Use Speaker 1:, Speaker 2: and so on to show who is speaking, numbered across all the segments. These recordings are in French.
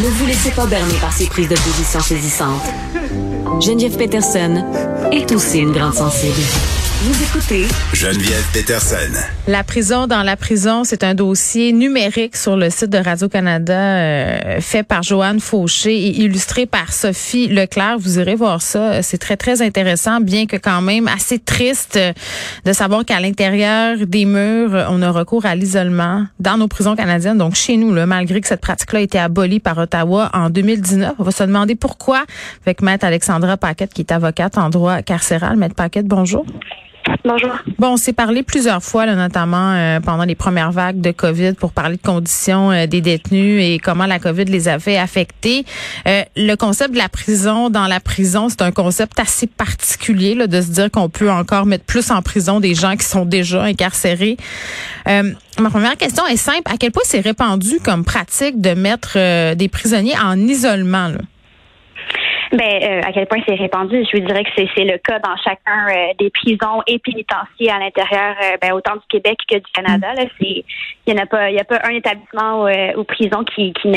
Speaker 1: Ne vous laissez pas berner par ces prises de position saisissantes. Geneviève Peterson est aussi une grande sensible. Vous écoutez
Speaker 2: Geneviève Peterson.
Speaker 3: La prison dans la prison, c'est un dossier numérique sur le site de Radio-Canada euh, fait par Joanne Fauché et illustré par Sophie Leclerc. Vous irez voir ça. C'est très, très intéressant, bien que quand même assez triste de savoir qu'à l'intérieur des murs, on a recours à l'isolement dans nos prisons canadiennes. Donc chez nous, là, malgré que cette pratique-là a été abolie par Ottawa en 2019, on va se demander pourquoi avec Maître Alexandra Paquette, qui est avocate en droit carcéral. Maître Paquette, bonjour.
Speaker 4: Bonjour.
Speaker 3: Bon, on s'est parlé plusieurs fois, notamment euh, pendant les premières vagues de COVID, pour parler de conditions euh, des détenus et comment la COVID les avait affectés. Euh, le concept de la prison dans la prison, c'est un concept assez particulier là, de se dire qu'on peut encore mettre plus en prison des gens qui sont déjà incarcérés. ma première question est simple. À quel point c'est répandu comme pratique de mettre des prisonniers en isolement?
Speaker 4: Ben, euh, à quel point c'est répandu, je vous dirais que c'est le cas dans chacun euh, des prisons et pénitenciers à l'intérieur, euh, ben, autant du Québec que du Canada. Il n'y a pas, a pas un établissement ou prison qui, qui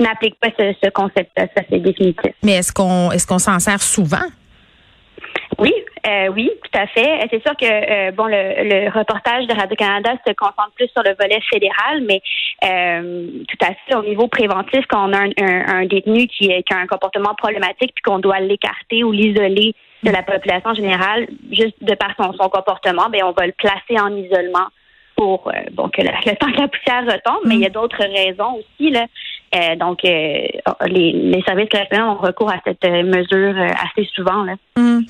Speaker 4: n'applique pas ce, ce concept-là. Ça, c'est définitif.
Speaker 3: Mais est-ce qu'on, est-ce qu'on s'en sert souvent?
Speaker 4: Oui, euh, oui, tout à fait. Euh, c'est sûr que euh, bon, le, reportage de Radio Canada se concentre plus sur le volet fédéral, mais tout à fait au niveau préventif, quand on a un, détenu qui, qui, a un comportement problématique puis qu'on doit l'écarter ou l'isoler de la population générale, juste de par son, son comportement, ben on va le placer en isolement pour euh, bon que le temps que la poussière retombe, mais il y a mm. d'autres raisons aussi là. Euh, donc euh, les, les services correctionnels ont recours à cette mesure assez souvent là.
Speaker 3: Mm.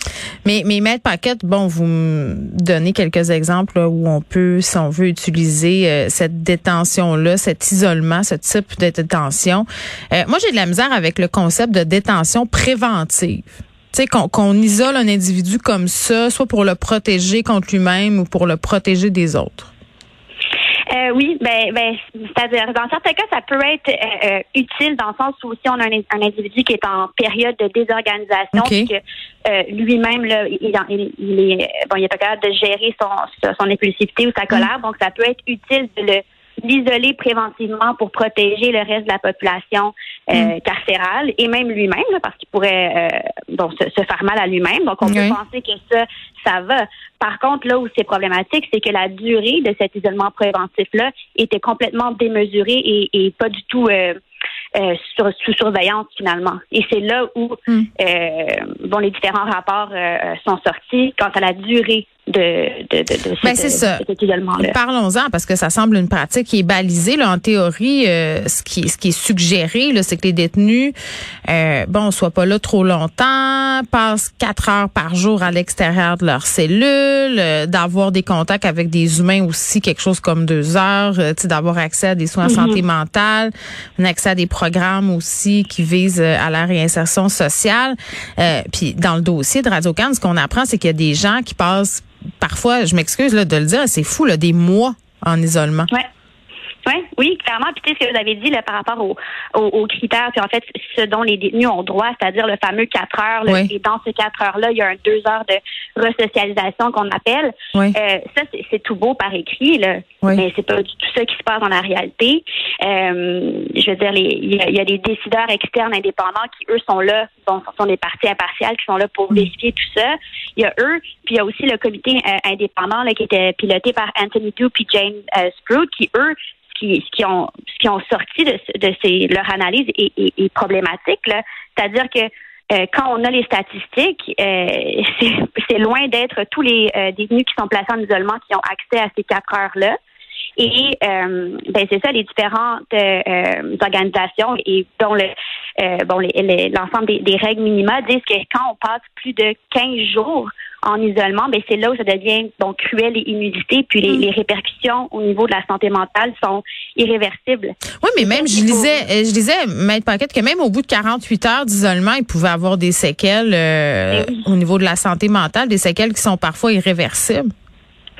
Speaker 3: Mais mais maître Paquette, bon, vous me donnez quelques exemples où on peut, si on veut, utiliser cette détention là, cet isolement, ce type de détention. moi, j'ai de la misère avec le concept de détention préventive. Sais, qu'on isole un individu comme ça, soit pour le protéger contre lui-même ou pour le protéger des autres.
Speaker 4: Euh, oui, ben, ben c'est-à-dire dans certains cas, ça peut être euh, euh, utile dans le sens où si on a un, individu qui est en période de désorganisation, que lui-même là, il, il, est bon, il est pas capable de gérer son, son impulsivité ou sa colère, donc ça peut être utile de le l'isoler préventivement pour protéger le reste de la population mm. carcérale et même lui-même, parce qu'il pourrait bon, se, faire mal à lui-même. Donc, on peut penser que ça, ça va. Par contre, là où c'est problématique, c'est que la durée de cet isolement préventif-là était complètement démesurée et, et pas du tout euh, euh, sur, sous surveillance finalement. Et c'est là où hmm. euh, bon, les différents rapports euh, sont sortis quant à la durée de, de, de, de,
Speaker 3: ben, cet isolement-là. Parlons-en parce que ça semble une pratique qui est balisée. Là, en théorie, euh, ce, qui, ce qui est suggéré, c'est que les détenus, euh, bon, soient pas là trop longtemps, passent quatre heures par jour à l'extérieur de leur cellule, d'avoir des contacts avec des humains aussi, quelque chose comme deux heures, d'avoir accès à des soins de santé mm-hmm. mentale, un accès à des programmes aussi qui visent euh, à la réinsertion sociale. Euh, puis dans le dossier de Radio Cannes, ce qu'on apprend, c'est qu'il y a des gens qui passent parfois, je m'excuse de le dire, c'est fou, là, des mois en isolement.
Speaker 4: Oui, oui, clairement. Puis tu sais ce que vous avez dit là, par rapport aux, aux, critères, puis en fait, ce dont les détenus ont droit, c'est-à-dire le fameux quatre heures. Et dans ces quatre heures-là, il y a un deux heures de resocialisation qu'on appelle. Euh, ça, c'est tout beau par écrit, là, mais c'est pas du tout ça qui se passe dans la réalité. Euh, je veux dire, il y, a des décideurs externes indépendants qui, eux, sont là, bon, sont des parties impartiales qui sont là pour vérifier tout ça. Il y a eux, puis il y a aussi le comité euh, indépendant là, qui était piloté par Anthony Duke et Jane euh, Sprout, qui, eux, qui, qui ont ce qui ont sorti de, de ces, leur analyse est, problématique. C'est-à-dire que euh, quand on a les statistiques, euh, c'est loin d'être tous les euh, détenus qui sont placés en isolement qui ont accès à ces quatre heures-là. Et ben c'est ça, les différentes organisations et dont le bon l'ensemble des, des, règles minimales disent que quand on passe plus de 15 jours en isolement, ben c'est là où ça devient donc cruel et inusité, puis les, mm. les, répercussions au niveau de la santé mentale sont irréversibles.
Speaker 3: Oui, mais même je disais, je disais, Maître Paquette, que même au bout de 48 heures d'isolement, il pouvait avoir des séquelles euh, ben au niveau de la santé mentale, des séquelles qui sont parfois irréversibles.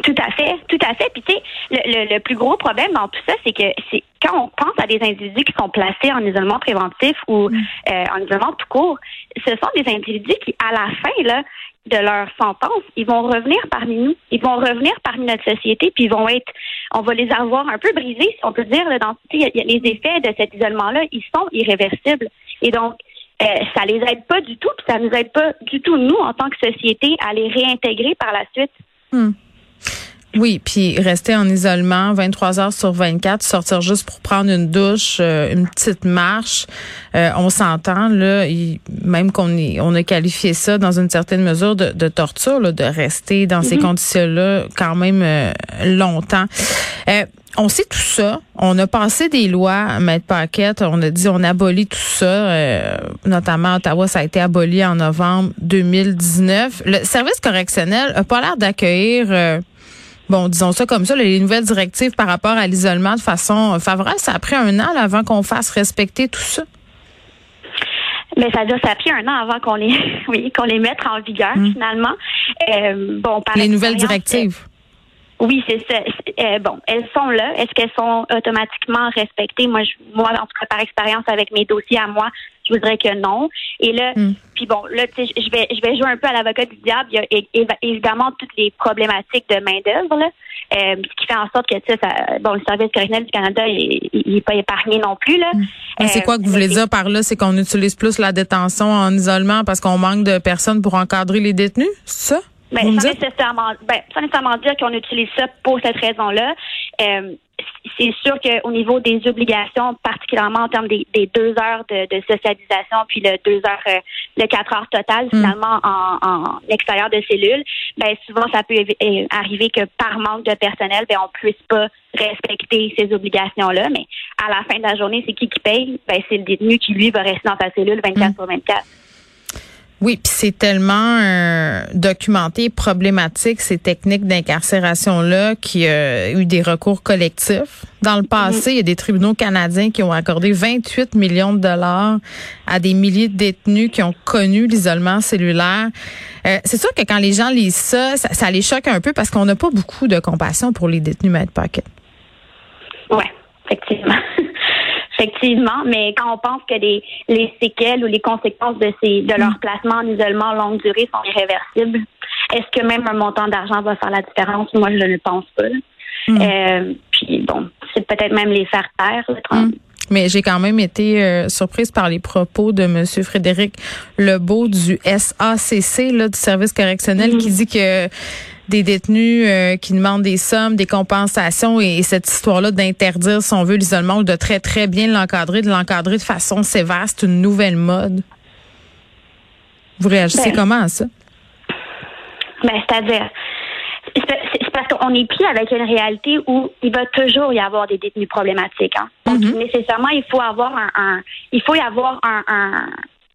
Speaker 4: Tout à fait, tout à fait. Puis tu sais, le, le, plus gros problème dans tout ça, c'est que c'est quand on pense à des individus qui sont placés en isolement préventif ou mm. euh, en isolement tout court, ce sont des individus qui, à la fin, là, de leur sentence, ils vont revenir parmi nous, ils vont revenir parmi notre société, puis ils vont être, on va les avoir un peu brisés, si on peut dire, là, dans les effets de cet isolement-là, ils sont irréversibles. Et donc, euh, ça les aide pas du tout, puis ça nous aide pas du tout, nous, en tant que société, à les réintégrer par la suite.
Speaker 3: Hmm. Oui, puis rester en isolement 23 heures sur 24, sortir juste pour prendre une douche, euh, une petite marche, euh, on s'entend là, même qu'on on a qualifié ça dans une certaine mesure de, de torture, là, de rester dans ces mhm. conditions-là quand même euh, longtemps. on sait tout ça. On a passé des lois, Maître Paquette. On a dit on abolit tout ça. notamment Ottawa, ça a été aboli en novembre 2019. Le service correctionnel a pas l'air d'accueillir bon, disons ça comme ça, les nouvelles directives par rapport à l'isolement de façon favorable. Ça a pris un an avant qu'on fasse respecter tout ça.
Speaker 4: Mais ça veut dire ça a pris un an avant qu'on les, oui, qu'on les mette en vigueur hmm. finalement.
Speaker 3: Euh, bon, par les nouvelles directives.
Speaker 4: Oui, c'est ça. Euh, bon, elles sont là. Est-ce qu'elles sont automatiquement respectées? Moi, je, moi, en tout cas, par expérience avec mes dossiers à moi, je voudrais que non. Et là, hmm. puis bon, là, tu sais, je vais, je vais jouer un peu à l'avocat du diable. Il y a évidemment toutes les problématiques de main d'œuvre, là, euh, ce qui fait en sorte que ça, ça, bon, le service correctionnel du Canada, il n'est pas épargné non plus là.
Speaker 3: Hmm. c'est quoi que vous voulez dire par là, c'est qu'on utilise plus la détention en isolement parce qu'on manque de personnes pour encadrer les détenus, c'est ça?
Speaker 4: Ben, sans, nécessairement, ben, sans nécessairement dire qu'on utilise ça pour cette raison-là. Euh, c'est sûr qu'au niveau des obligations, particulièrement en termes des, deux heures de, socialisation, puis le deux heures, euh, le quatre heures total, hmm. finalement, en, en, extérieur de cellules, ben souvent, ça peut euh, arriver que par manque de personnel, ben on puisse pas respecter ces obligations-là. Mais à la fin de la journée, c'est qui qui paye? Ben, c'est le détenu qui, lui, va rester dans sa cellule 24 hmm. sur 24.
Speaker 3: Oui, puis c'est tellement euh, documenté, problématique ces techniques d'incarcération là qui a eu des recours collectifs. Dans le passé, il y a des tribunaux canadiens qui ont accordé 28 millions de dollars à des milliers de détenus qui ont connu l'isolement cellulaire. Euh, c'est sûr que quand les gens lisent ça, ça, les choque un peu parce qu'on n'a pas beaucoup de compassion pour les détenus Maître Pocket.
Speaker 4: Oui, effectivement effectivement, mais quand on pense que les, les séquelles ou les conséquences de ces de leur mm. placement en isolement longue durée sont irréversibles, est-ce que même un montant d'argent va faire la différence? Moi, je ne le pense pas. Mm. Euh, puis bon, c'est peut-être même les faire taire. Mm.
Speaker 3: Mais j'ai quand même été euh, surprise par les propos de M. Frédéric Lebeau du SACC, là, du service correctionnel, qui dit que des détenus euh, qui demandent des sommes, des compensations et, cette histoire-là d'interdire, si on veut, l'isolement ou de très, très bien l'encadrer, de l'encadrer de façon sévère, c'est une nouvelle mode. Vous réagissez ben, comment à ça?
Speaker 4: Ben, c'est-à-dire, c'est parce qu'on est pris avec une réalité où il va toujours y avoir des détenus problématiques. Hein. Donc, mm-hmm. nécessairement, il faut avoir un, il faut y avoir un,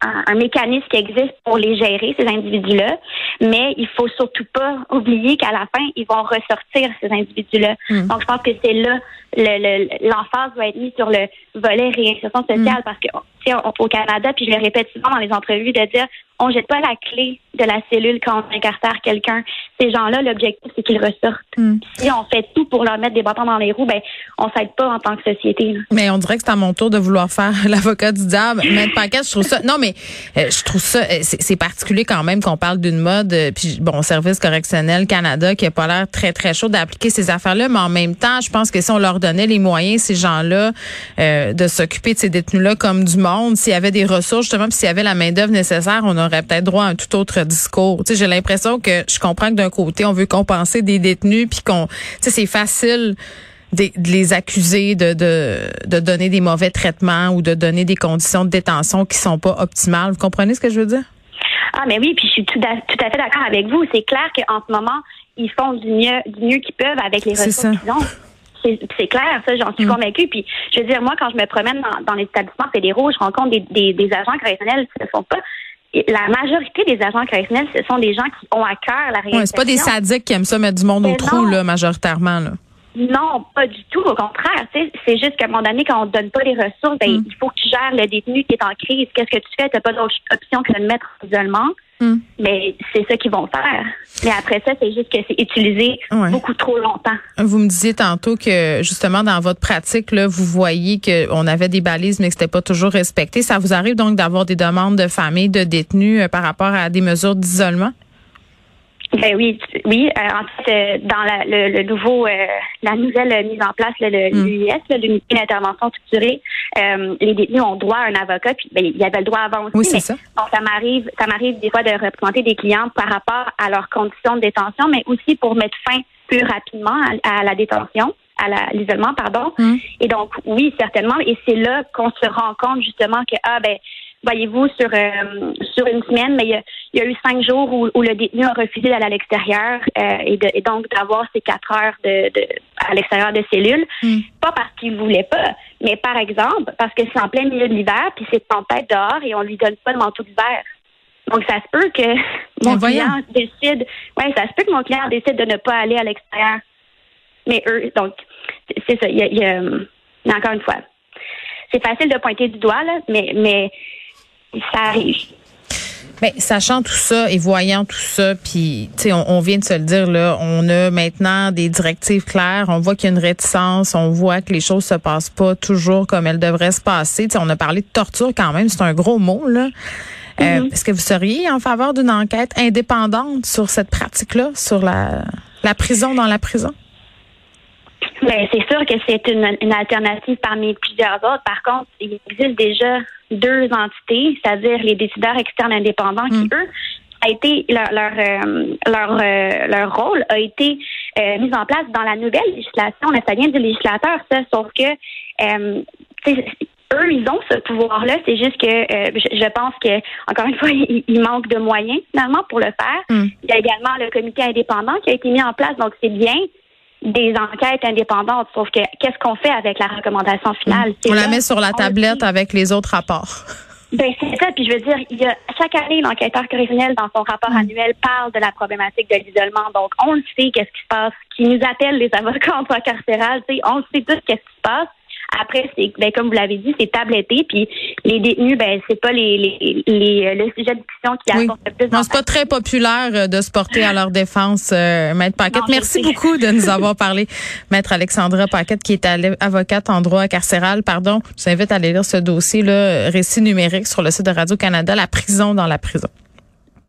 Speaker 4: un, mécanisme qui existe pour les gérer, ces individus-là, mais il faut surtout pas oublier qu'à la fin, ils vont ressortir, ces individus-là. Hmm. Donc, je pense que c'est là, l'emphase le, doit être mise sur le volet réinsertion sociale, hmm. parce que au Canada, puis je le répète souvent dans les entrevues, de dire on jette pas la clé de la cellule quand on incarcère quelqu'un. Ces gens-là, l'objectif, c'est qu'ils ressortent. Hmm. Si on fait tout pour leur mettre des bâtons dans les roues, ben, on s'aide pas en tant que société.
Speaker 3: Mais on dirait que c'est à mon tour de vouloir faire l'avocat du diable. Mettre paquet, je trouve ça, non, mais, euh, je trouve ça, euh, c'est particulier quand même qu'on parle d'une mode, euh, puis bon, service correctionnel Canada qui a pas l'air très, très chaud d'appliquer ces affaires-là, mais en même temps, je pense que si on leur donnait les moyens, ces gens-là, de s'occuper de ces détenus-là comme du monde, s'il y avait des ressources, justement, puis s'il y avait la main-d'œuvre nécessaire, on aurait peut-être droit à un tout autre discours. Tu sais, j'ai l'impression que je comprends que d'un côté, on veut compenser des détenus, puis qu'on, tu sais, c'est facile de, les accuser de, de, de donner des mauvais traitements ou de donner des conditions de détention qui sont pas optimales. Vous comprenez ce que je veux dire?
Speaker 4: Ah, mais oui, puis je suis tout à, tout à fait d'accord avec vous. C'est clair qu'en ce moment, ils font du mieux, du mieux qu'ils peuvent avec les ressources qu'ils ont. C'est clair, ça, j'en suis mm. convaincue. Puis, je veux dire, moi, quand je me promène dans, dans les établissements fédéraux, je rencontre des, des, des agents correctionnels qui ne sont pas la majorité des agents correctionnels, ce sont des gens qui ont à cœur la réinsertion.
Speaker 3: Ouais, c'est pas des sadiques qui aiment ça mettre du monde au trou, là, majoritairement. Là.
Speaker 4: Non, pas du tout. Au contraire, c'est juste qu'à un moment donné, quand on ne donne pas les ressources, ben, mm. il faut que tu gères le détenu qui est en crise. Qu'est-ce que tu fais? Tu n'as pas d'autre option que de le mettre en isolement. Mm. Mais c'est ça qu'ils vont faire. Mais après ça, c'est juste que c'est utilisé beaucoup trop longtemps.
Speaker 3: Vous me disiez tantôt que justement dans votre pratique, là, vous voyez qu'on avait des balises, mais que c'était pas toujours respecté. Ça vous arrive donc d'avoir des demandes de familles, de détenus euh, par rapport à des mesures d'isolement?
Speaker 4: Ben oui, oui. Euh, en fait, euh, dans la, le, nouveau, euh, la nouvelle mise en place, le, l'UIS, mm. l'unité d'intervention structurée, les détenus ont droit à un avocat. Puis, ben, il y avait le droit avant aussi.
Speaker 3: Oui, c'est ça.
Speaker 4: Bon, ça m'arrive, ça m'arrive des fois de représenter des clients par rapport à leurs conditions de détention, mais aussi pour mettre fin plus rapidement à, la détention à l'isolement, pardon. Mm. Et donc, oui, certainement. Et c'est là qu'on se rend compte justement que, ah, ben, voyez-vous, sur euh, sur une semaine, mais il y, a, eu cinq jours où, le détenu a refusé d'aller à l'extérieur euh, et, donc d'avoir ces quatre heures de, à l'extérieur des cellules. Hmm. Pas parce qu'il voulait pas, mais par exemple parce que c'est en plein milieu de l'hiver, puis c'est tempête dehors et on lui donne pas le manteau d'hiver. Donc ça se peut que mon client décide, ouais, ça se peut que mon client décide de ne pas aller à l'extérieur. Mais eux, donc c'est ça. Il y a, encore une fois, c'est facile de pointer du doigt là, mais mais ça arrive.
Speaker 3: Bien, sachant tout ça et voyant tout ça, puis tu sais, on, vient de se le dire là, on a maintenant des directives claires. On voit qu'il y a une réticence, on voit que les choses se passent pas toujours comme elles devraient se passer. sais, on a parlé de torture quand même, c'est un gros mot là. Euh, mm-hmm. Est-ce que vous seriez en faveur d'une enquête indépendante sur cette pratique-là, sur la, la prison dans la prison?
Speaker 4: Ben, c'est sûr que c'est une, une, alternative parmi plusieurs autres. Par contre, il existe déjà deux entités, c'est-à-dire les décideurs externes indépendants qui, mm. eux, a été leur leur euh, leur, euh, leur rôle a été euh, mis en place dans la nouvelle législation. Ça vient du législateur, ça, sauf que eux, ils ont ce pouvoir-là. C'est juste que je, pense que, encore une fois, il, manque de moyens finalement pour le faire. Mm. Il y a également le comité indépendant qui a été mis en place, donc c'est bien des enquêtes indépendantes. Sauf que qu'est-ce qu'on fait avec la recommandation finale?
Speaker 3: On la met sur la tablette avec les autres rapports.
Speaker 4: Ben c'est ça. Puis je veux dire, il y a, chaque année, l'enquêteur correctionnel dans son rapport mm. annuel parle de la problématique de l'isolement. Donc on le sait qu'est-ce qui se passe. Qui nous appelle les avocats en droit carcéral, on le sait tous qu'est-ce qui se passe. Après, c'est ben, comme vous l'avez dit, c'est tabletté. Puis les détenus, ben c'est pas les, les, les, le sujet de discussion qui apporte le plus.
Speaker 3: Non, c'est pas très populaire euh, de se porter à leur défense, euh, Maître Paquette. Merci beaucoup de nous avoir parlé, Maître Alexandra Paquette, qui est avocate en droit carcéral. Pardon, je vous invite à aller lire ce dossier là, récit numérique sur le site de Radio Canada, la prison dans la prison.